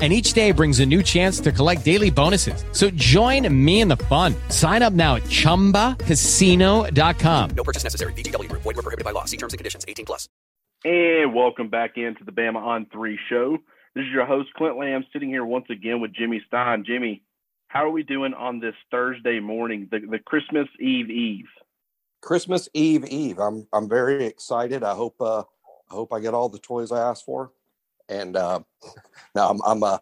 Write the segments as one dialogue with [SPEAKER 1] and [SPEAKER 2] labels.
[SPEAKER 1] And each day brings a new chance to collect daily bonuses. So join me in the fun. Sign up now at chumbacasino.com.
[SPEAKER 2] No purchase necessary. VGW Group. Void were prohibited by law. See terms and conditions. 18 plus.
[SPEAKER 3] And welcome back into the Bama on Three show. This is your host Clint Lamb, sitting here once again with Jimmy Stein. Jimmy, how are we doing on this Thursday morning, the, the Christmas Eve Eve?
[SPEAKER 4] Christmas Eve Eve. I'm I'm very excited. I hope uh I hope I get all the toys I asked for. And uh now I'm I'm uh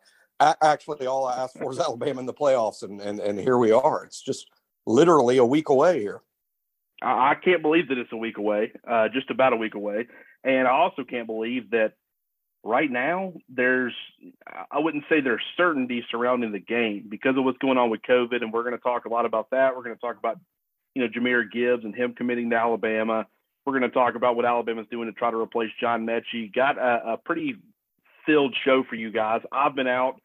[SPEAKER 4] actually all I asked for is Alabama in the playoffs and and and here we are. It's just literally a week away here.
[SPEAKER 3] I, can't believe that it's a week away, uh, just about a week away. And I also can't believe that right now there's, I wouldn't say there's certainty surrounding the game because of what's going on with COVID. And we're going to talk a lot about that. We're going to talk about, you know, Jahmyr Gibbs and him committing to Alabama. We're going to talk about what Alabama's doing to try to replace John Metchie. Got a, a pretty filled show for you guys. I've been out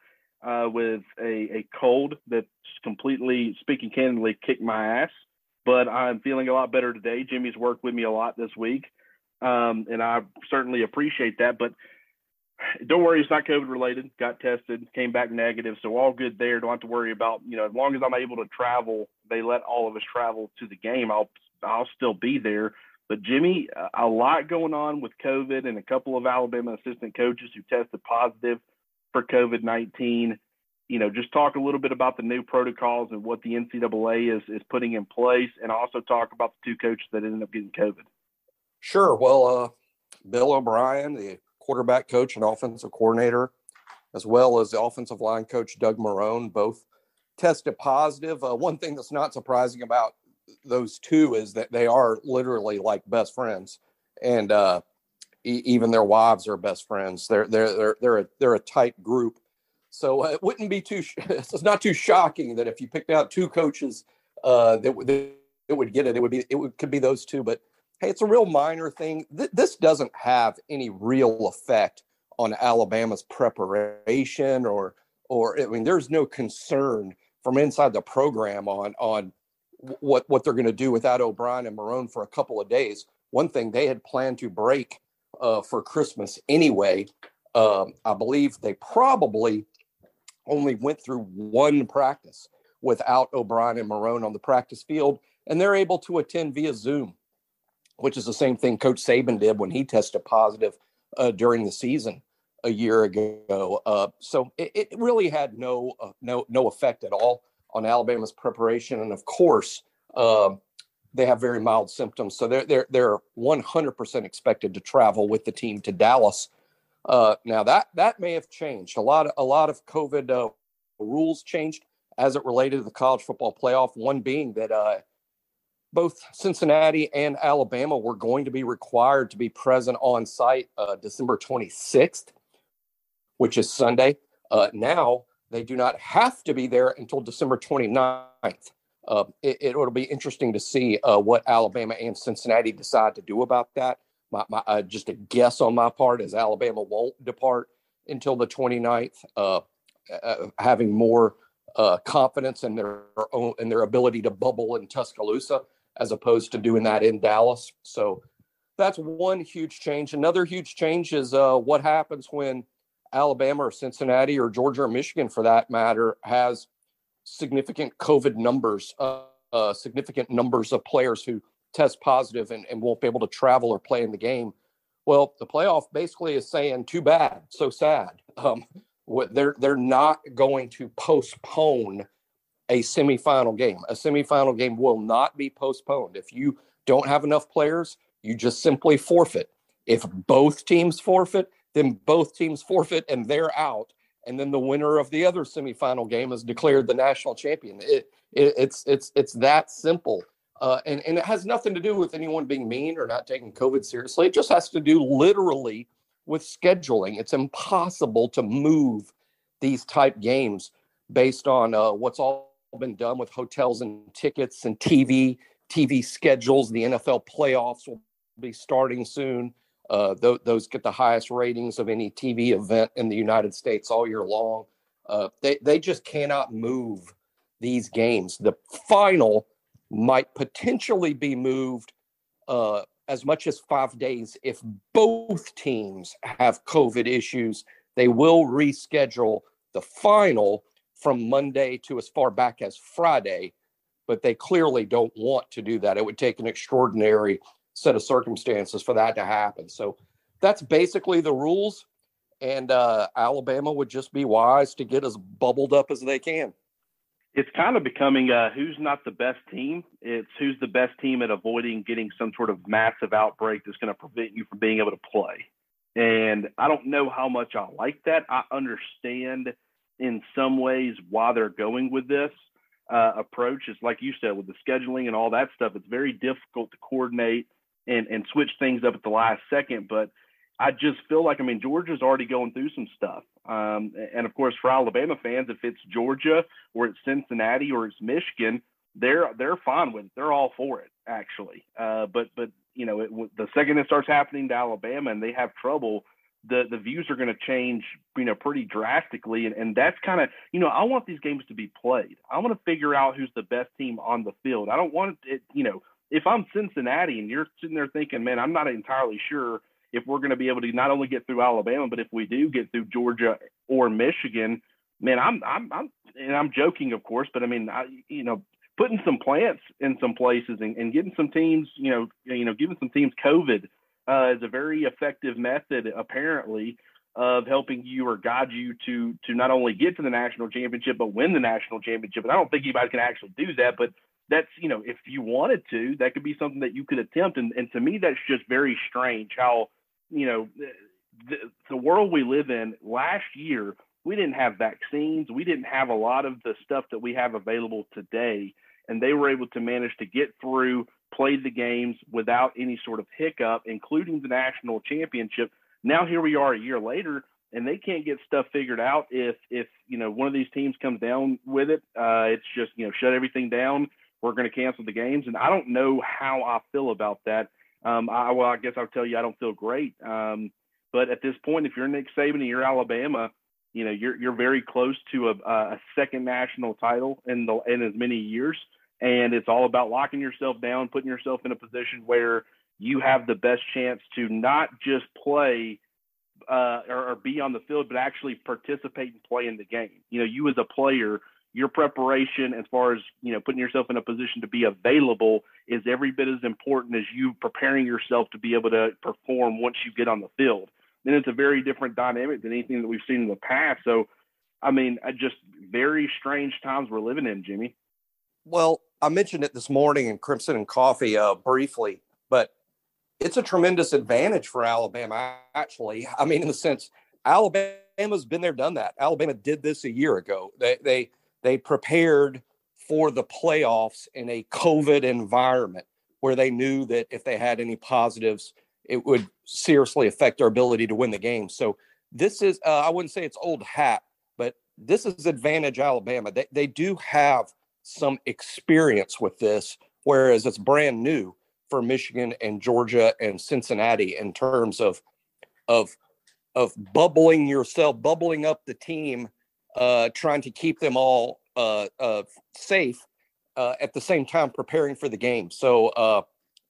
[SPEAKER 3] uh, with a, a cold that's completely, speaking candidly, kicked my ass but I'm feeling a lot better today. Jimmy's worked with me a lot this week, um, and I certainly appreciate that. But don't worry, it's not COVID related. Got tested, came back negative, so all good there. Don't have to worry about you know as long as I'm able to travel, they let all of us travel to the game. I'll I'll still be there. But Jimmy, a lot going on with COVID, and a couple of Alabama assistant coaches who tested positive for COVID 19 you know, just talk a little bit about the new protocols and what the NCAA is is putting in place, and also talk about the two coaches that ended up getting COVID.
[SPEAKER 4] Sure. Well, uh, Bill O'Brien, the quarterback coach and offensive coordinator, as well as the offensive line coach Doug Marone, both tested positive. Uh, one thing that's not surprising about those two is that they are literally like best friends, and uh, e- even their wives are best friends. They're they're they're they're a, they're a tight group. So uh, it wouldn't be too. Sh- it's not too shocking that if you picked out two coaches uh, that, that it would get it, it would be it would, could be those two. But hey, it's a real minor thing. Th- this doesn't have any real effect on Alabama's preparation or or I mean, there's no concern from inside the program on on what what they're going to do without O'Brien and Marone for a couple of days. One thing they had planned to break uh, for Christmas anyway. Um, I believe they probably only went through one practice without O'Brien and Marone on the practice field, and they're able to attend via Zoom, which is the same thing Coach Saban did when he tested positive uh, during the season a year ago. Uh, so it, it, really had no uh, no no effect at all on Alabama's preparation, and of course. Um, they have very mild symptoms, so they're they're they're 100% expected to travel with the team to Dallas uh, now that that may have changed. A lot of a lot of COVID uh, rules changed as it related to the college football playoff. One being that uh, both Cincinnati and Alabama were going to be required to be present on site uh, December 26th, which is Sunday. Uh, now they do not have to be there until December 29th. Uh, it, it'll be interesting to see uh, what Alabama and Cincinnati decide to do about that. My, my uh, just a guess on my part is Alabama won't depart until the 29th, uh, uh, having more uh, confidence in their own in their ability to bubble in Tuscaloosa as opposed to doing that in Dallas. So that's one huge change. Another huge change is uh, what happens when Alabama or Cincinnati or Georgia or Michigan, for that matter, has significant COVID numbers, uh, uh, significant numbers of players who test positive and, and won't be able to travel or play in the game. Well, the playoff basically is saying, too bad, so sad. Um, they're they're not going to postpone a semifinal game. A semifinal game will not be postponed. If you don't have enough players, you just simply forfeit. If both teams forfeit, then both teams forfeit and they're out. And then the winner of the other semifinal game is declared the national champion. It, it, it's it's it's that simple. Uh, and, and it has nothing to do with anyone being mean or not taking COVID seriously. It just has to do literally with scheduling. It's impossible to move these type games based on uh, what's all been done with hotels and tickets and TV, TV schedules. The NFL playoffs will be starting soon. Uh, th- those get the highest ratings of any TV event in the United States all year long. Uh, they they just cannot move these games. The final might potentially be moved uh, as much as five days if both teams have COVID issues. They will reschedule the final from Monday to as far back as Friday, but they clearly don't want to do that. It would take an extraordinary set of circumstances for that to happen. So that's basically the rules. And uh, Alabama would just be wise to get as bubbled up as they can.
[SPEAKER 3] It's kind of becoming uh, who's not the best team. It's who's the best team at avoiding getting some sort of massive outbreak that's going to prevent you from being able to play. And I don't know how much I like that. I understand in some ways why they're going with this uh, approach. It's like you said, with the scheduling and all that stuff, it's very difficult to coordinate and, and switch things up at the last second. But I just feel like, I mean, Georgia's already going through some stuff. Um, and of course, for Alabama fans, if it's Georgia or it's Cincinnati or it's Michigan, they're they're fine with it. They're all for it, actually. Uh, but but you know, it, the second it starts happening to Alabama and they have trouble, the the views are going to change, you know, pretty drastically. And and that's kind of, you know, I want these games to be played. I want to figure out who's the best team on the field. I don't want it, you know, if I'm Cincinnati and you're sitting there thinking, man, I'm not entirely sure if we're going to be able to not only get through Alabama, but if we do get through Georgia or Michigan, man, I'm I'm I'm and I'm joking, of course, but I mean, I you know, putting some plants in some places and, and getting some teams, you know, you know, giving some teams COVID uh, is a very effective method, apparently, of helping you or guide you to to not only get to the national championship but win the national championship. And I don't think anybody can actually do that, but that's you know, if you wanted to, that could be something that you could attempt. And and to me, that's just very strange how you know, the, the world we live in last year, we didn't have vaccines. We didn't have a lot of the stuff that we have available today. And they were able to manage to get through, play the games without any sort of hiccup, including the national championship. Now here we are a year later, and they can't get stuff figured out. If if you know one of these teams comes down with it, uh, it's just you know shut everything down. We're going to cancel the games, and I don't know how I feel about that. Um, I, well, I guess I'll tell you I don't feel great. Um, but at this point, if you're Nick Saban and you're Alabama, you know you're you're very close to a, a second national title in the in as many years, and it's all about locking yourself down, putting yourself in a position where you have the best chance to not just play uh, or, or be on the field, but actually participate and play in the game. You know, you as a player your preparation as far as you know putting yourself in a position to be available is every bit as important as you preparing yourself to be able to perform once you get on the field. Then it's a very different dynamic than anything that we've seen in the past. So i mean I just very strange times we're living in jimmy.
[SPEAKER 4] Well i mentioned it this morning in crimson and coffee uh, briefly but it's a tremendous advantage for alabama actually. I mean in the sense alabama's been there done that. Alabama did this a year ago. They they they prepared for the playoffs in a COVID environment where they knew that if they had any positives, it would seriously affect their ability to win the game. So this is, uh, I wouldn't say it's old hat, but this is advantage Alabama. They, they do have some experience with this, whereas it's brand new for Michigan and Georgia and Cincinnati in terms of of of bubbling yourself, bubbling up the team uh, trying to keep them all uh, uh, safe uh, at the same time preparing for the game. So uh,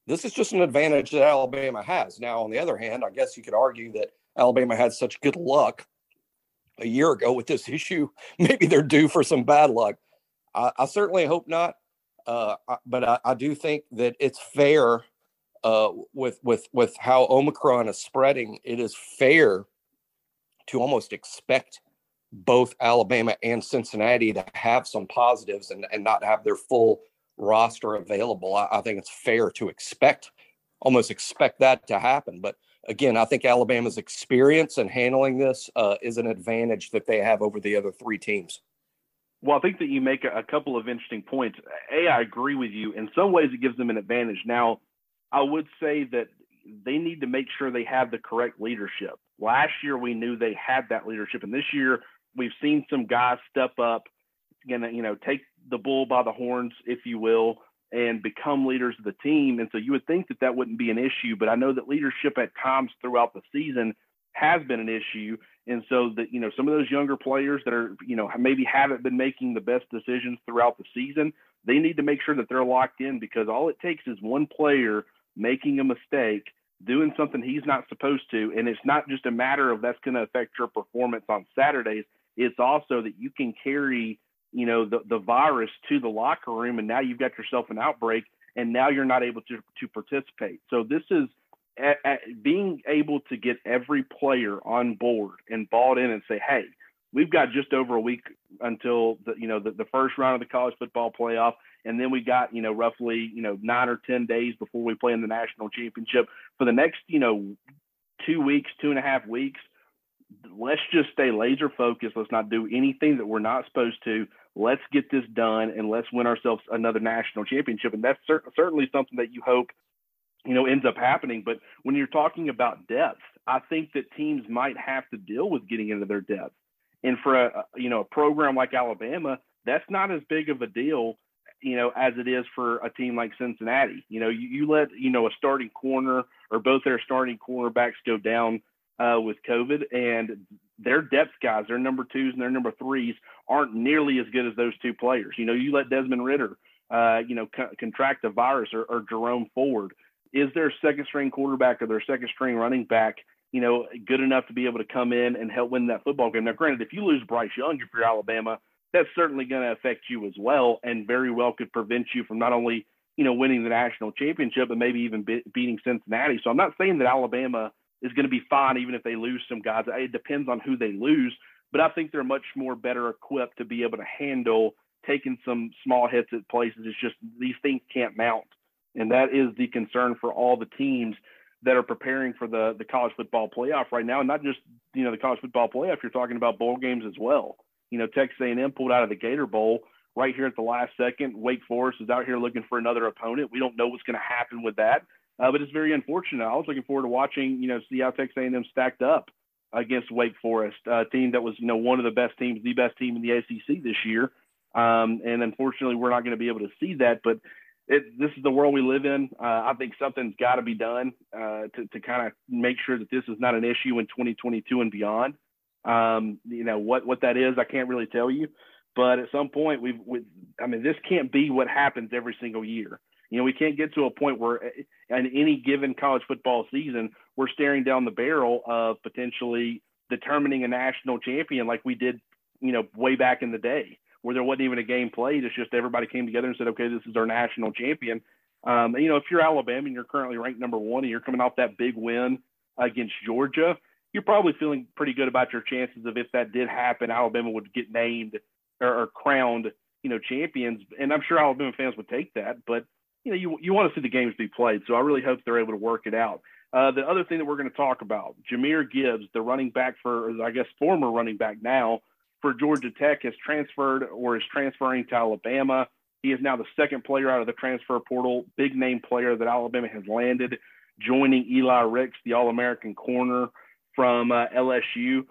[SPEAKER 4] this is just an advantage that Alabama has. Now, on the other hand, I guess you could argue that Alabama had such good luck a year ago with this issue. Maybe they're due for some bad luck. I, I certainly hope not. Uh, but I, I, do think that it's fair uh, with with with how Omicron is spreading. It is fair to almost expect both Alabama and Cincinnati to have some positives and, and not have their full roster available. I, I think it's fair to expect, almost expect that to happen. But again, I think Alabama's experience in handling this uh, is an advantage that they have over the other three teams.
[SPEAKER 3] Well, I think that you make a, a couple of interesting points. A, I agree with you. In some ways, it gives them an advantage. Now, I would say that they need to make sure they have the correct leadership. Last year, we knew they had that leadership, and this year, we've seen some guys step up, gonna you know take the bull by the horns, if you will, and become leaders of the team. And so you would think that that wouldn't be an issue, but I know that leadership at times throughout the season has been an issue. And so that, you know, some of those younger players that are, you know, maybe haven't been making the best decisions throughout the season, they need to make sure that they're locked in because all it takes is one player making a mistake, doing something he's not supposed to. And it's not just a matter of that's going to affect your performance on Saturdays. It's also that you can carry, you know, the, the virus to the locker room and now you've got yourself an outbreak and now you're not able to, to participate. So this is at, at being able to get every player on board and bought in and say, hey, we've got just over a week until the you know the, the first round of the college football playoff and then we got you know roughly you know nine or ten days before we play in the national championship for the next you know two weeks two and a half weeks let's just stay laser focused. Let's not do anything that we're not supposed to. Let's get this done and let's win ourselves another national championship. And that's cer- certainly something that you hope you know ends up happening. But when you're talking about depth i think that teams might have to deal with getting into their depth. And for a you know a program like alabama that's not as big of a deal you know as it is for a team like cincinnati. You know you, you let you know a starting corner or both their starting cornerbacks go down uh, with covid and their depth guys their number twos and their number threes aren't nearly as good as those two players you know you let desmond Ridder, uh, you know, co- contract the virus or, or Jerome Ford is their second string quarterback or their second string running back, you know, good enough to be able to come in and help win that football game? Now, granted, if you lose Bryce Young, if you're Alabama, that's certainly going to affect you as well, and very well could prevent you from not only you know winning the national championship, but maybe even be- beating Cincinnati. So I'm not saying that Alabama is going to be fine even if they lose some guys. It depends on who they lose, but I think they're much more better equipped to be able to handle taking some small hits at places. It's just these things can't mount and that is the concern for all the teams that are preparing for the the college football playoff right now, and not just you know the college football playoff. You're talking about bowl games as well. You know, Texas A&M pulled out of the Gator Bowl right here at the last second. Wake Forest is out here looking for another opponent. We don't know what's going to happen with that, uh, but it's very unfortunate. I was looking forward to watching you know see how Texas A&M stacked up against Wake Forest, a team that was you know one of the best teams, the best team in the ACC this year. Um, and unfortunately, we're not going to be able to see that, but it, this is the world we live in. Uh, I think something's got to be done uh, to, to kind of make sure that this is not an issue in 2022 and beyond. Um, you know what what that is, I can't really tell you, but at some point we've, we, I mean, this can't be what happens every single year. You know, we can't get to a point where uh, in any given college football season we're staring down the barrel of potentially determining a national champion like we did, you know, way back in the day where there wasn't even a game played. It's just everybody came together and said, okay, this is our national champion. Um, and, you know, if you're Alabama and you're currently ranked number one and you're coming off that big win against Georgia, you're probably feeling pretty good about your chances of if that did happen, Alabama would get named or, or crowned, you know, champions. And I'm sure Alabama fans would take that, but you know, you you want to see the games be played. So I really hope they're able to work it out. Uh, the other thing that we're going to talk about, Jahmyr Gibbs, the running back for, I guess, former running back now for Georgia Tech has transferred or is transferring to Alabama. He is now the second player out of the transfer portal, big name player that Alabama has landed, joining Eli Ricks, the All American corner from uh, LSU.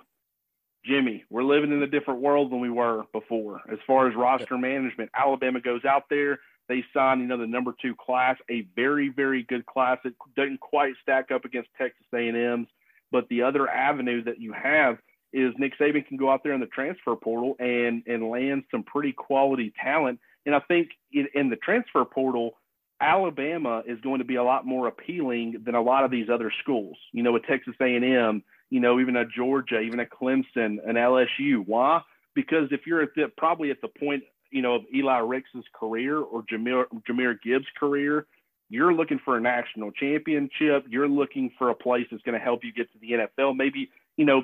[SPEAKER 3] Jimmy, we're living in a different world than we were before as far as roster management. Alabama goes out there, they sign, you know, the number two class, a very, very good class. It doesn't quite stack up against Texas A&M's, but the other avenue that you have – is Nick Saban can go out there in the transfer portal and and land some pretty quality talent. And I think in, in the transfer portal, Alabama is going to be a lot more appealing than a lot of these other schools. You know, with Texas A&M, you know, even a Georgia, even a Clemson, an LSU. Why? Because if you're at the, probably at the point, you know, of Eli Ricks's career or Jahmyr, Jahmyr Gibbs' career, you're looking for a national championship. You're looking for a place that's going to help you get to the NFL. Maybe you know,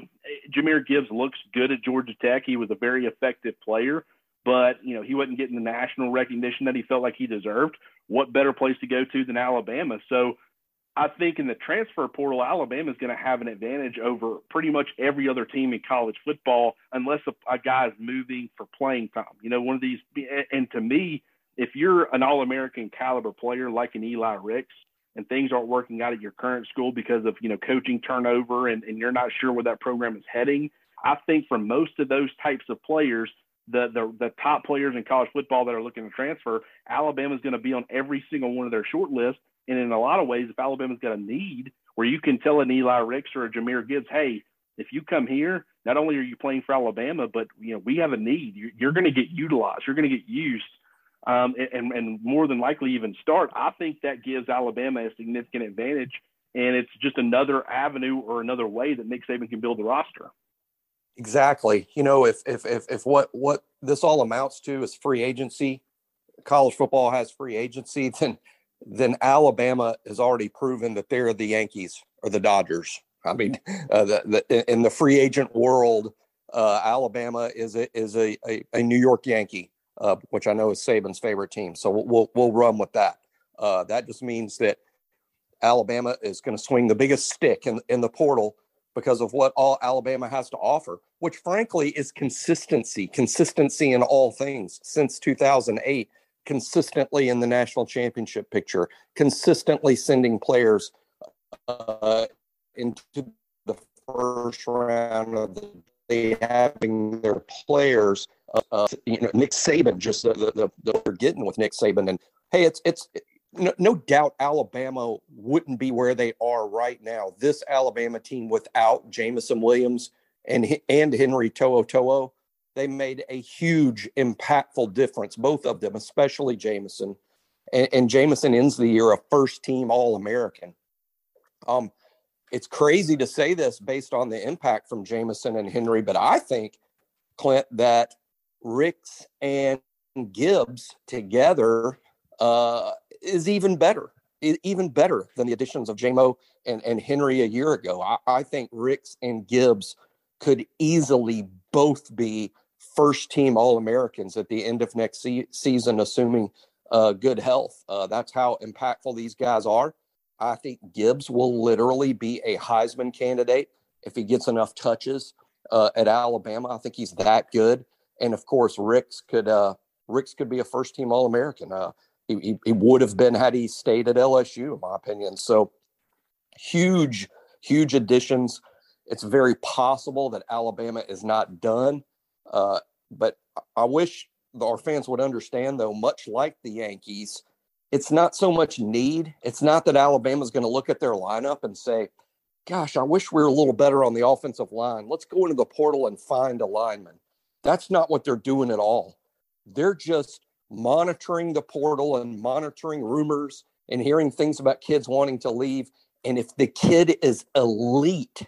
[SPEAKER 3] Jahmyr Gibbs looks good at Georgia Tech. He was a very effective player, but you know he wasn't getting the national recognition that he felt like he deserved. What better place to go to than Alabama? So I think in the transfer portal, Alabama is going to have an advantage over pretty much every other team in college football, unless a, a guy is moving for playing time. You know, one of these, and to me, if you're an All-American caliber player like an Eli Ricks, and things aren't working out at your current school because of you know coaching turnover and, and you're not sure where that program is heading i think for most of those types of players the the, the top players in college football that are looking to transfer, Alabama's going to be on every single one of their short lists. And in a lot of ways, if Alabama's got a need where you can tell an Eli Ricks or a Jahmyr Gibbs, hey, if you come here, not only are you playing for Alabama, but you know we have a need. You're, you're going to get utilized. You're going to get used, um, and, and more than likely even start. I think that gives Alabama a significant advantage, and it's just another avenue or another way that Nick Saban can build the roster.
[SPEAKER 4] Exactly. You know, if if if if what what this all amounts to is free agency, college football has free agency, then then Alabama has already proven that they're the Yankees or the Dodgers. I mean, uh, the, the, in the free agent world, uh, Alabama is a is a, a, a New York Yankee, uh, which I know is Saban's favorite team. So we'll we'll, run with that. Uh, that just means that Alabama is going to swing the biggest stick in in the portal because of what all Alabama has to offer, which frankly is consistency, consistency in all things since 2008, consistently in the national championship picture, consistently sending players uh, into the first round of the they having their players. Uh, you know, Nick Saban, just the, the, the, the they're getting with Nick Saban, and hey, it's it's no, no, doubt Alabama wouldn't be where they are right now. This Alabama team without Jameson Williams and and Henry To'oTo'o, they made a huge, impactful difference. Both of them, especially Jameson, and, and Jameson ends the year a first team All American. Um, it's crazy to say this based on the impact from Jameson and Henry, but I think, Clint, that Ricks and Gibbs together uh, is even better, even better than the additions of JMO and, and Henry a year ago. I, I think Ricks and Gibbs could easily both be first team All Americans at the end of next se- season, assuming uh, good health. Uh, that's how impactful these guys are. I think Gibbs will literally be a Heisman candidate if he gets enough touches uh, at Alabama. I think he's that good. And of course, Ricks could uh, Ricks could be a first team All American. Uh, he, he, he would have been had he stayed at LSU, in my opinion. So huge, huge additions. It's very possible that Alabama is not done. Uh, but I wish our fans would understand, though, much like the Yankees, it's not so much need. It's not that Alabama's going to look at their lineup and say, gosh, I wish we were a little better on the offensive line. Let's go into the portal and find a lineman. That's not what they're doing at all. They're just monitoring the portal and monitoring rumors and hearing things about kids wanting to leave. And if the kid is elite,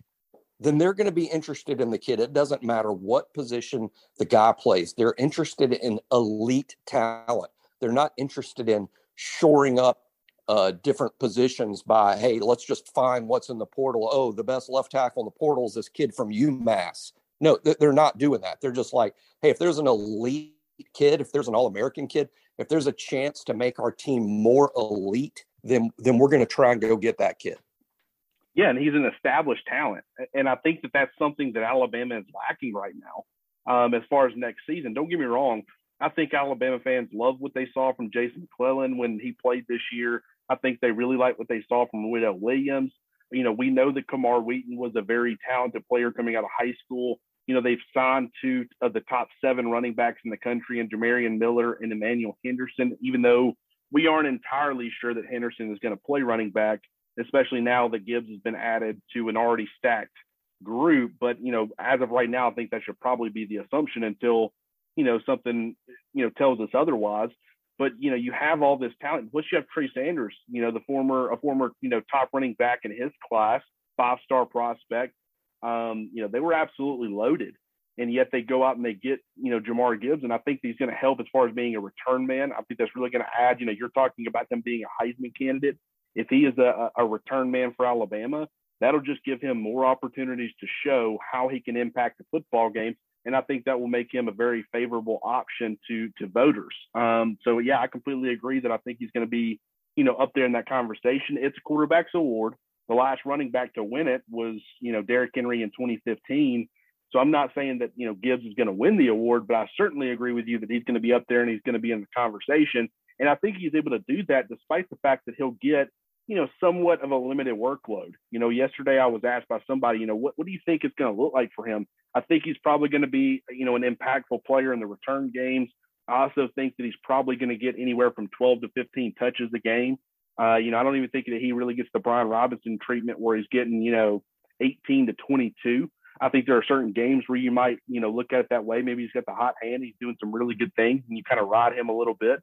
[SPEAKER 4] then they're going to be interested in the kid. It doesn't matter what position the guy plays, they're interested in elite talent. They're not interested in shoring up uh, different positions by, hey, let's just find what's in the portal. Oh, the best left tackle in the portal is this kid from UMass. No, they're not doing that. They're just like, hey, if there's an elite kid, if there's an All American kid, if there's a chance to make our team more elite, then then we're going to try and go get that kid.
[SPEAKER 3] Yeah, and he's an established talent, and I think that that's something that Alabama is lacking right now. Um, as far as next season, don't get me wrong. I think Alabama fans love what they saw from Jason McClellan when he played this year. I think they really like what they saw from Widow Williams. You know, we know that Camar Wheaton was a very talented player coming out of high school. You know, they've signed two of the top seven running backs in the country in Jamarion Miller and Emmanuel Henderson, even though we aren't entirely sure that Henderson is going to play running back, especially now that Gibbs has been added to an already stacked group. But, you know, as of right now, I think that should probably be the assumption until, you know, something, you know, tells us otherwise. But, you know, you have all this talent. Plus you have Trey Sanders, you know, the former, a former, you know, top running back in his class, five star prospect um, you know, they were absolutely loaded. And yet they go out and they get, you know, Jahmyr Gibbs. And I think he's going to help as far as being a return man. I think that's really going to add, you know, you're talking about them being a Heisman candidate. If he is a, a return man for Alabama, that'll just give him more opportunities to show how he can impact the football game. And I think that will make him a very favorable option to to voters. Um, so yeah, I completely agree that I think he's going to be, you know, up there in that conversation. It's a quarterback's award the last running back to win it was, you know, Derrick Henry in 2015. So I'm not saying that, you know, Gibbs is going to win the award, but I certainly agree with you that he's going to be up there and he's going to be in the conversation. And I think he's able to do that despite the fact that he'll get, you know, somewhat of a limited workload. You know, yesterday I was asked by somebody, you know, what, what do you think it's going to look like for him? I think he's probably going to be, you know, an impactful player in the return games. I also think that he's probably going to get anywhere from 12 to 15 touches a game. Uh, you know, I don't even think that he really gets the Brian Robinson treatment where he's getting, you know, 18 to 22. I think there are certain games where you might, you know, look at it that way. Maybe he's got the hot hand. He's doing some really good things, and you kind of ride him a little bit.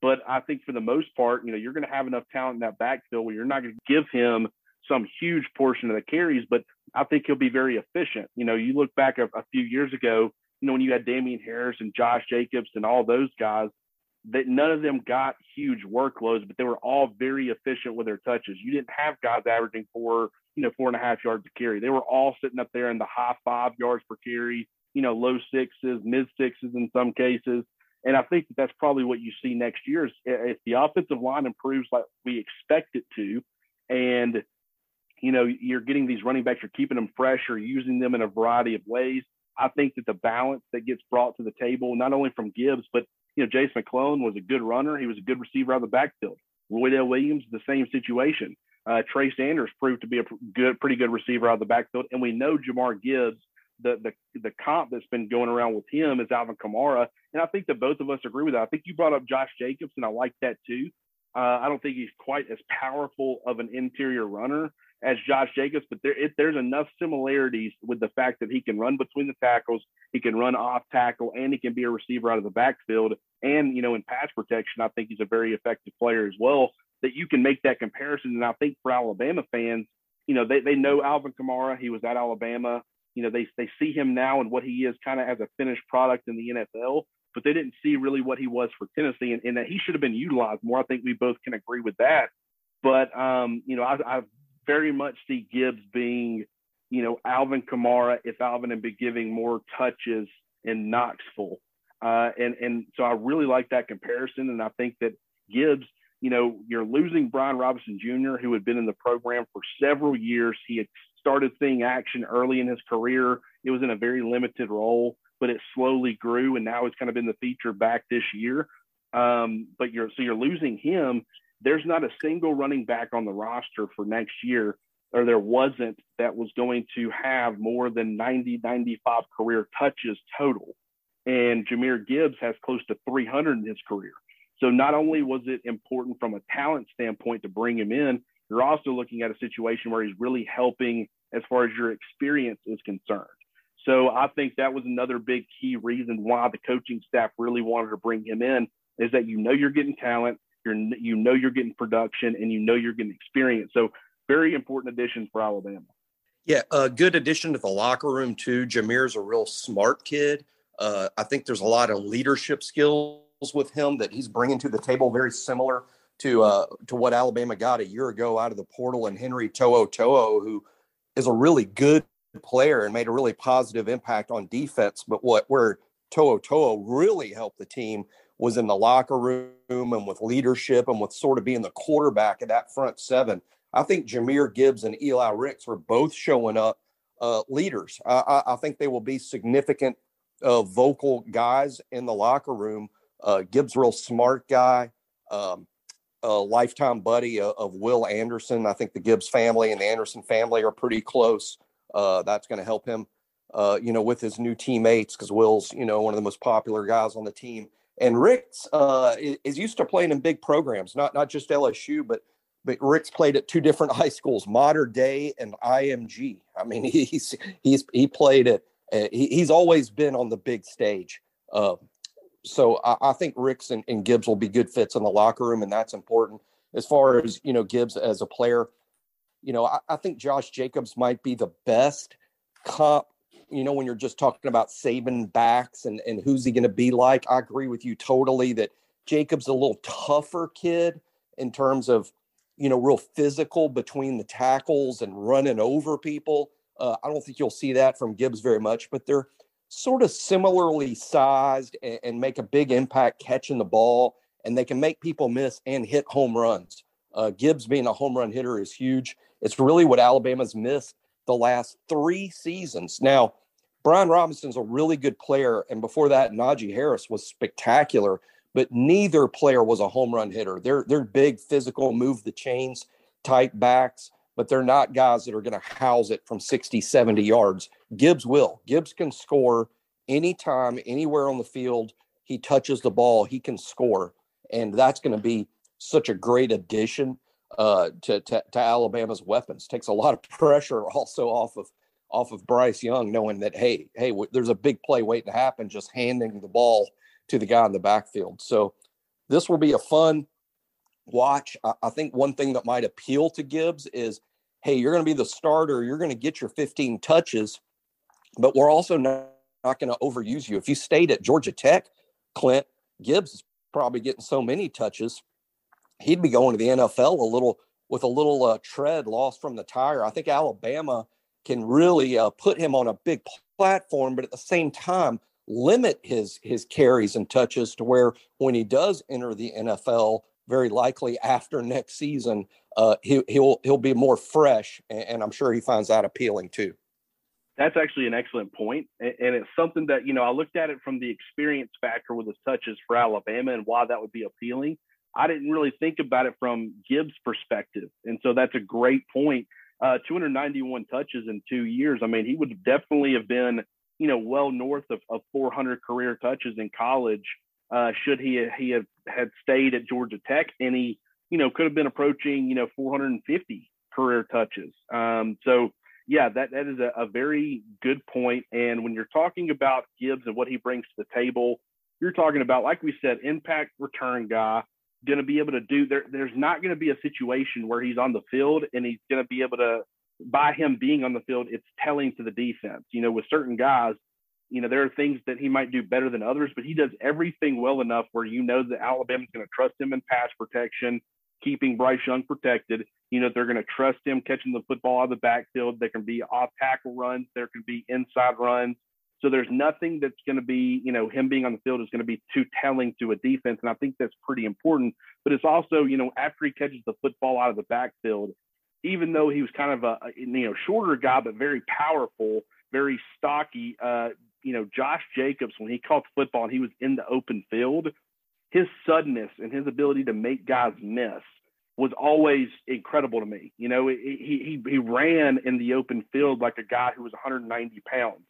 [SPEAKER 3] But I think for the most part, you know, you're going to have enough talent in that backfield where you're not going to give him some huge portion of the carries, but I think he'll be very efficient. You know, you look back a, a few years ago, you know, when you had Damien Harris and Josh Jacobs and all those guys, that none of them got huge workloads, but they were all very efficient with their touches. You didn't have guys averaging four, you know, four and a half yards to carry. They were all sitting up there in the high five yards per carry, you know, low sixes, mid sixes in some cases. And I think that that's probably what you see next year is if the offensive line improves like we expect it to, and you know you're getting these running backs, you're keeping them fresh, or using them in a variety of ways. I think that the balance that gets brought to the table, not only from Gibbs, but you know, Jase McClellan was a good runner. He was a good receiver out of the backfield. Roy Roydell Williams, the same situation. Uh, Trey Sanders proved to be a good, pretty good receiver out of the backfield, and we know Jahmyr Gibbs the the the comp that's been going around with him is Alvin Kamara, and I think that both of us agree with that. I think you brought up Josh Jacobs, and I like that too. Uh, I don't think he's quite as powerful of an interior runner as Josh Jacobs, but there it, there's enough similarities with the fact that he can run between the tackles, he can run off tackle, and he can be a receiver out of the backfield. And you know, in pass protection, I think he's a very effective player as well. That you can make that comparison, and I think for Alabama fans, you know, they they know Alvin Kamara. He was at Alabama you know, they they see him now and what he is kind of as a finished product in the NFL, but they didn't see really what he was for Tennessee and, and that he should have been utilized more. I think we both can agree with that. But um, you know, I, I very much see Gibbs being, you know, Alvin Kamara if Alvin had been giving more touches in Knoxville. Uh, and and so I really like that comparison, and I think that Gibbs, you know, you're losing Brian Robinson Jr., who had been in the program for several years. He had started seeing action early in his career. It was in a very limited role, but it slowly grew, and now he's kind of been the feature back this year. Um, but you're so you're losing him. There's not a single running back on the roster for next year, or there wasn't that was going to have more than 90, 95 career touches total. And Jahmyr Gibbs has close to 300 in his career. So not only was it important from a talent standpoint to bring him in, you're also looking at a situation where he's really helping as far as your experience is concerned. So I think that was another big key reason why the coaching staff really wanted to bring him in is that you know you're getting talent, you're you know you're getting production, and you know you're getting experience. So very important additions for Alabama.
[SPEAKER 4] Yeah, a good addition to the locker room too. Jahmyr's a real smart kid. Uh, I think there's a lot of leadership skills with him that he's bringing to the table, very similar to uh, to what Alabama got a year ago out of the portal and Henry To'oTo'o, who is a really good player and made a really positive impact on defense. But what where To'oTo'o really helped the team was in the locker room and with leadership and with sort of being the quarterback of that front seven. I think Jahmyr Gibbs and Eli Ricks are both showing up uh, leaders. I, I, think they will be significant uh, vocal guys in the locker room. Uh, Gibbs, real smart guy. Um, a lifetime buddy of, of, Will Anderson. I think the Gibbs family and the Anderson family are pretty close. Uh, that's going to help him, uh, you know, with his new teammates because Will's, you know, one of the most popular guys on the team. And Ricks uh, is, used to playing in big programs, not not just LSU, but but Ricks played at two different high schools, Mater Dei and IMG. I mean, he's he's he played at he, he's always been on the big stage. Uh, so I, I think Ricks and, and, Gibbs will be good fits in the locker room, and that's important. As far as you know, Gibbs as a player, you know, I, I think Josh Jacobs might be the best comp. You know, when you're just talking about saving backs and and who's he going to be like, I agree with you totally that Jacobs a little tougher kid in terms of you know real physical between the tackles and running over people. Uh, I don't think you'll see that from Gibbs very much, but they're sort of similarly sized and, and, make a big impact catching the ball, and they can make people miss and hit home runs. Uh, Gibbs being a home run hitter is huge. It's really what Alabama's missed the last three seasons. Now, Brian Robinson's a really good player, and before that, Najee Harris was spectacular. But neither player was a home run hitter. They're they're big, physical, move the chains. type backs, but they're not guys that are going to house it from 60, 70 yards. Gibbs will. Gibbs can score anytime, anywhere on the field. He touches the ball, he can score. And that's going to be such a great addition uh, to, to, to Alabama's weapons. Takes a lot of pressure also off of off of Bryce Young, knowing that hey, hey, w- there's a big play waiting to happen, just handing the ball to the guy in the backfield. So this will be a fun watch. I, I think one thing that might appeal to Gibbs is, hey, you're going to be the starter, you're going to get your 15 touches, but we're also not, not going to overuse you. If you stayed at Georgia Tech, Clint Gibbs is probably getting so many touches, he'd be going to the NFL a little with a little uh, tread lost from the tire. I think Alabama can really uh, put him on a big platform, but at the same time limit his his carries and touches to where when he does enter the NFL, very likely after next season, uh, he, he'll he'll be more fresh, and, and I'm sure he finds that appealing too.
[SPEAKER 3] That's actually an excellent point, and it's something that you know I looked at it from the experience factor with his touches for Alabama and why that would be appealing. I didn't really think about it from Gibbs' perspective, and so that's a great point. Uh, 291 touches in two years. I mean, he would definitely have been, you know, well north of, of 400 career touches in college. Uh, should he he have had stayed at Georgia Tech, and he, you know, could have been approaching, you know, 450 career touches. Um, so yeah, that that is a, a very good point. And when you're talking about Gibbs and what he brings to the table, you're talking about, like we said, impact return guy going to be able to do there there's not going to be a situation where he's on the field and he's going to be able to by him being on the field it's telling to the defense you know with certain guys you know there are things that he might do better than others but he does everything well enough where you know that alabama's going to trust him in pass protection keeping bryce young protected you know they're going to trust him catching the football out of the backfield there can be off tackle runs there can be inside runs so there's nothing that's going to be, you know, him being on the field is going to be too telling to a defense. And I think that's pretty important. But it's also, you know, after he catches the football out of the backfield, even though he was kind of a, you know, shorter guy, but very powerful, very stocky, uh, you know, Josh Jacobs, when he caught the football and he was in the open field, his suddenness and his ability to make guys miss was always incredible to me. You know, he, he, he ran in the open field like a guy who was 190 pounds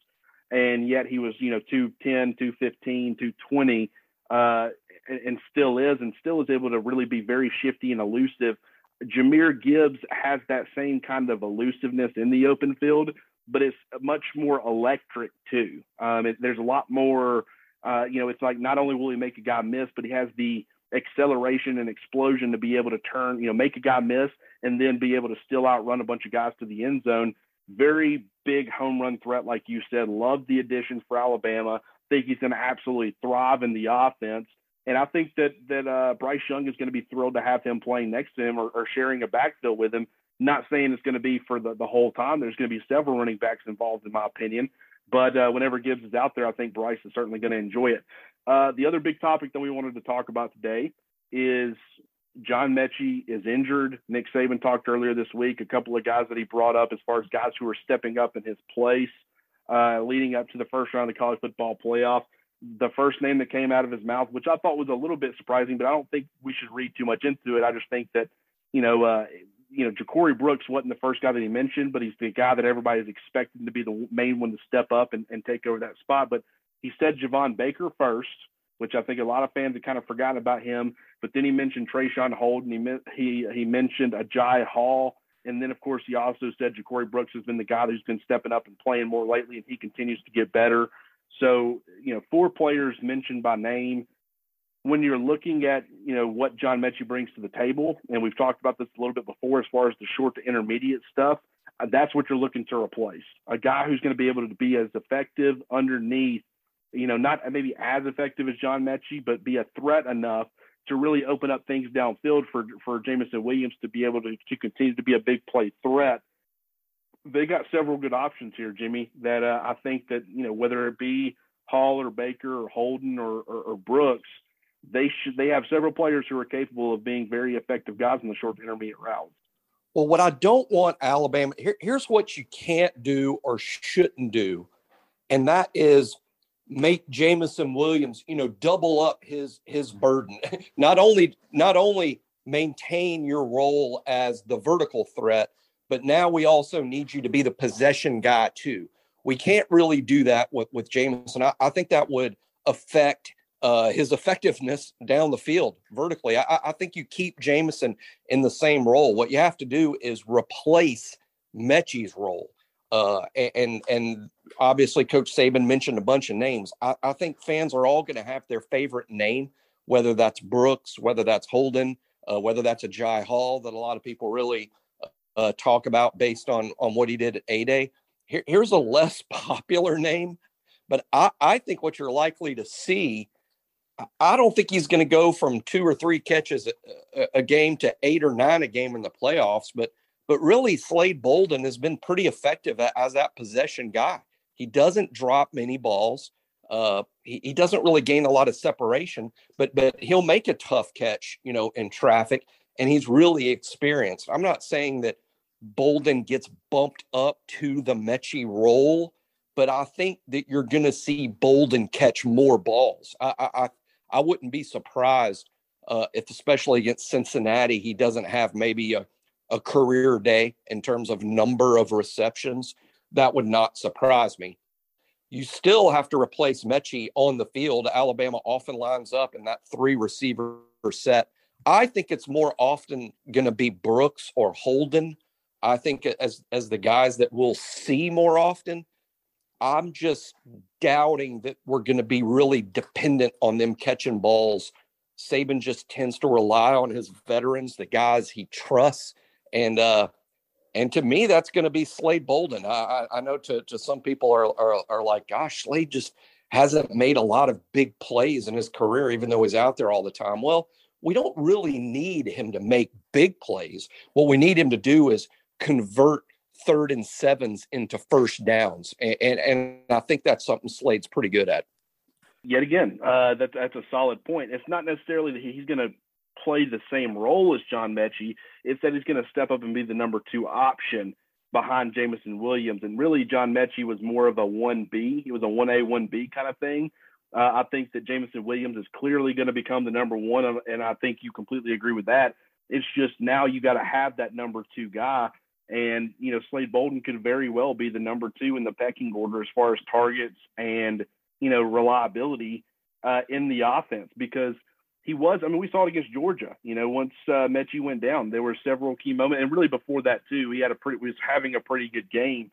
[SPEAKER 3] and yet he was, you know, 210, 215, 220, uh, and, and still is, and still is able to really be very shifty and elusive. Jahmyr Gibbs has that same kind of elusiveness in the open field, but it's much more electric too. Um, it, there's a lot more, uh, you know, it's like not only will he make a guy miss, but he has the acceleration and explosion to be able to turn, you know, make a guy miss and then be able to still outrun a bunch of guys to the end zone very big home run threat, like you said. Love the additions for Alabama. Think he's going to absolutely thrive in the offense. And I think that that uh, Bryce Young is going to be thrilled to have him playing next to him or, or sharing a backfield with him. Not saying it's going to be for the, the whole time. There's going to be several running backs involved, in my opinion. But uh, whenever Gibbs is out there, I think Bryce is certainly going to enjoy it. Uh, the other big topic that we wanted to talk about today is John Metchie is injured. Nick Saban talked earlier this week, a couple of guys that he brought up as far as guys who are stepping up in his place uh, leading up to the first round of the college football playoff. The first name that came out of his mouth, which I thought was a little bit surprising, but I don't think we should read too much into it. I just think that, you know, uh, you know, JaCorey Brooks wasn't the first guy that he mentioned, but he's the guy that everybody is expecting to be the main one to step up and, and take over that spot. But he said Javon Baker first, which I think a lot of fans have kind of forgotten about him. But then he mentioned Traeshon Holden. He he he mentioned Agiye Hall, and then of course he also said JaCorey Brooks has been the guy who's been stepping up and playing more lately, and he continues to get better. So you know, four players mentioned by name. When you're looking at you know what John Metchie brings to the table, and we've talked about this a little bit before, as far as the short to intermediate stuff, uh, that's what you're looking to replace. A guy who's going to be able to be as effective underneath you know, not maybe as effective as John Metchie, but be a threat enough to really open up things downfield for for Jameson Williams to be able to, to continue to be a big play threat. They got several good options here, Jimmy. That uh, I think that you know whether it be Hall or Baker or Holden or, or, or Brooks, they should they have several players who are capable of being very effective guys in the short intermediate routes.
[SPEAKER 4] Well, what I don't want Alabama here, here's what you can't do or shouldn't do, and that is make Jameson Williams, you know, double up his his burden. not only not only maintain your role as the vertical threat, but now we also need you to be the possession guy too. We can't really do that with, with Jameson. I, I think that would affect uh, his effectiveness down the field vertically. I, I, think you keep Jameson in the same role. What you have to do is replace Metchie's role. Uh, and and obviously, Coach Saban mentioned a bunch of names. I, I think fans are all going to have their favorite name, whether that's Brooks, whether that's Holden, uh, whether that's a Jai Hall that a lot of people really uh, talk about based on on what he did at A Day. Here, here's a less popular name, but I, I think what you're likely to see. I don't think he's going to go from two or three catches a, a, game to eight or nine a game in the playoffs, but but really, Slade Bolden has been pretty effective as that possession guy. He doesn't drop many balls. Uh, he, he doesn't really gain a lot of separation, but but he'll make a tough catch, you know, in traffic, and he's really experienced. I'm not saying that Bolden gets bumped up to the Metchie role, but I think that you're going to see Bolden catch more balls. I I, I wouldn't be surprised uh, if, especially against Cincinnati, he doesn't have maybe a a career day in terms of number of receptions, that would not surprise me. You still have to replace Metchie on the field. Alabama often lines up in that three receiver set. I think it's more often going to be Brooks or Holden. I think as as the guys that we'll see more often. I'm just doubting that we're going to be really dependent on them catching balls. Saban just tends to rely on his veterans, the guys he trusts and uh, and to me, that's going to be Slade Bolden. I, I know to to some people are, are are like, gosh, Slade just hasn't made a lot of big plays in his career, even though he's out there all the time. Well, we don't really need him to make big plays. What we need him to do is convert third and sevens into first downs, and and, and I think that's something Slade's pretty good at.
[SPEAKER 3] Yet again, uh, that, that's a solid point. It's not necessarily that he's going to play the same role as John Metchie. It's that he's going to step up and be the number two option behind Jameson Williams. And really, John Metchie was more of a 1B. He was a 1A, 1B kind of thing. Uh, I think that Jameson Williams is clearly going to become the number one, and I think you completely agree with that. It's just now you got to have that number two guy. And, you know, Slade Bolden could very well be the number two in the pecking order as far as targets and, you know, reliability uh, in the offense because – he was. I mean, we saw it against Georgia. You know, once uh, Metchie went down, there were several key moments, and really before that too, he had a pretty was having a pretty good game.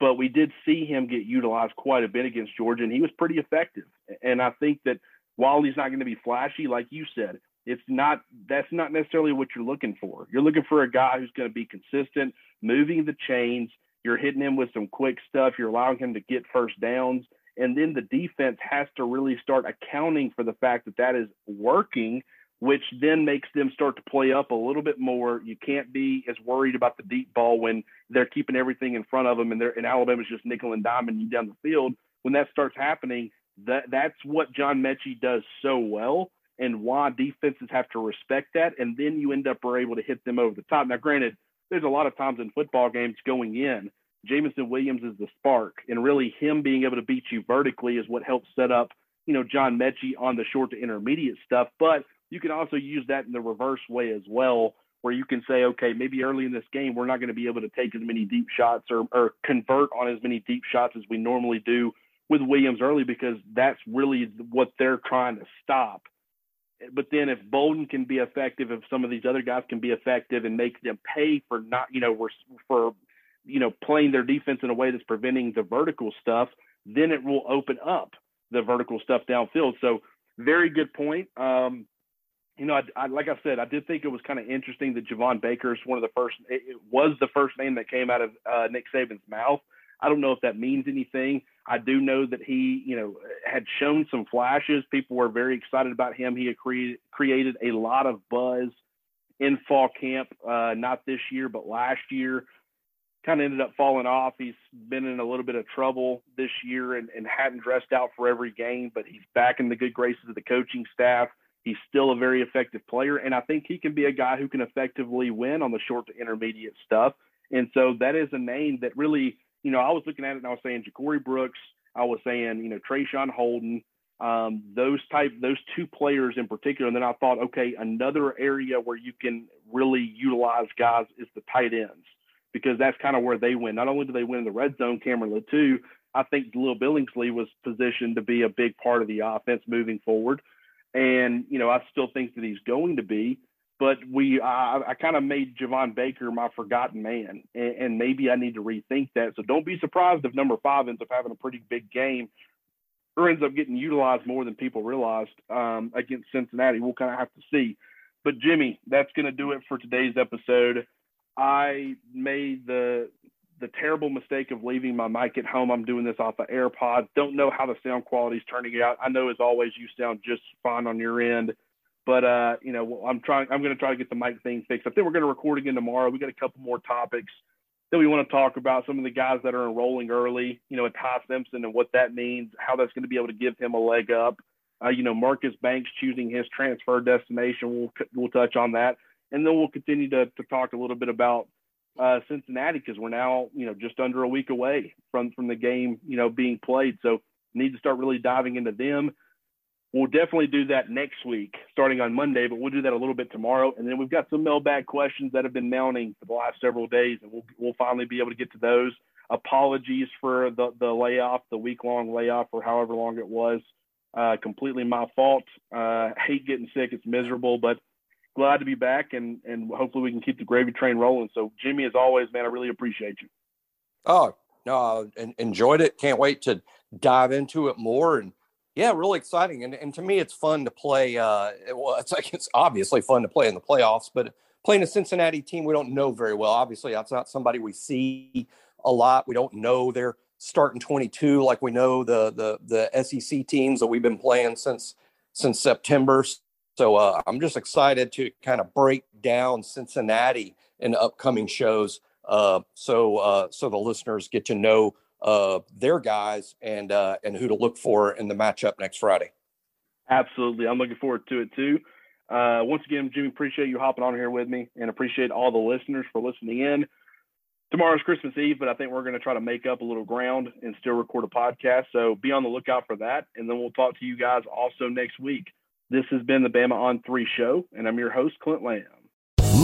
[SPEAKER 3] But we did see him get utilized quite a bit against Georgia, and he was pretty effective. And I think that while he's not going to be flashy, like you said, it's not that's not necessarily what you're looking for. You're looking for a guy who's going to be consistent, moving the chains. You're hitting him with some quick stuff. You're allowing him to get first downs and then the defense has to really start accounting for the fact that that is working which then makes them start to play up a little bit more you can't be as worried about the deep ball when they're keeping everything in front of them and they're and alabama's just nickel and diming you down the field when that starts happening that that's what john metchie does so well and why defenses have to respect that and then you end up are able to hit them over the top now granted there's a lot of times in football games going in Jameson Williams is the spark, and really him being able to beat you vertically is what helps set up, you know, John Metchie on the short to intermediate stuff. But you can also use that in the reverse way as well, where you can say, okay, maybe early in this game we're not going to be able to take as many deep shots or, or convert on as many deep shots as we normally do with Williams early because that's really what they're trying to stop. But then if Bolden can be effective, if some of these other guys can be effective and make them pay for not, you know, for you know, playing their defense in a way that's preventing the vertical stuff, then it will open up the vertical stuff downfield. So, very good point. Um, you know, I, I, like I said, I did think it was kind of interesting that Javon Baker is one of the first. It, it was the first name that came out of uh, Nick Saban's mouth. I don't know if that means anything. I do know that he, you know, had shown some flashes. People were very excited about him. He created created a lot of buzz in fall camp, uh, not this year, but last year kind of ended up falling off. He's been in a little bit of trouble this year and, and hadn't dressed out for every game, but he's back in the good graces of the coaching staff. He's still a very effective player, and I think he can be a guy who can effectively win on the short to intermediate stuff. And so that is a name that really, you know, I was looking at it and I was saying Ja'Corey Brooks, I was saying, you know, Traeshon Holden, Um, those type, those two players in particular. And then I thought, okay, another area where you can really utilize guys is the tight ends because that's kind of where they win. Not only do they win in the red zone, Cameron Latu, I think Lil Billingsley was positioned to be a big part of the offense moving forward. And, you know, I still think that he's going to be, but we, I, I kind of made Javon Baker my forgotten man. And, and maybe I need to rethink that. So don't be surprised if number five ends up having a pretty big game or ends up getting utilized more than people realized um, against Cincinnati. We'll kind of have to see. But Jimmy, that's going to do it for today's episode. I made the the terrible mistake of leaving my mic at home. I'm doing this off of AirPods. Don't know how the sound quality is turning out. I know as always you sound just fine on your end, but uh, you know I'm trying. I'm going to try to get the mic thing fixed. I think we're going to record again tomorrow. We got a couple more topics that we want to talk about. Some of the guys that are enrolling early. You know, at Ty Simpson and what that means. How that's going to be able to give him a leg up. Uh, you know, Marcus Banks choosing his transfer destination. We'll we'll touch on that, and then we'll continue to to talk a little bit about uh, Cincinnati because we're now you know just under a week away from from the game you know being played. So need to start really diving into them. We'll definitely do that next week, starting on Monday, but we'll do that a little bit tomorrow. And then we've got some mailbag questions that have been mounting for the last several days, and we'll we'll finally be able to get to those. Apologies for the the layoff, the week long layoff, or however long it was. Uh, completely my fault. Uh, hate getting sick; it's miserable, but glad to be back, and and hopefully we can keep the gravy train rolling. So, Jimmy, as always, man, I really appreciate you.
[SPEAKER 4] Oh no, uh, enjoyed it. Can't wait to dive into it more. And yeah, really exciting. And and to me, it's fun to play. Uh, well, it's like it's obviously fun to play in the playoffs, but playing a Cincinnati team we don't know very well. Obviously, that's not somebody we see a lot. We don't know their starting 22 like we know the the the SEC teams that we've been playing since since September. So uh, I'm just excited to kind of break down Cincinnati in upcoming shows. Uh, so uh, so the listeners get to know uh, their guys and uh, and who to look for in the matchup next Friday.
[SPEAKER 3] Absolutely, I'm looking forward to it too. Uh, once again, Jimmy, appreciate you hopping on here with me, and appreciate all the listeners for listening in. Tomorrow's Christmas Eve, but I think we're going to try to make up a little ground and still record a podcast. So be on the lookout for that, and then we'll talk to you guys also next week. This has been the Bama on Three show, and I'm your host, Clint Lamb.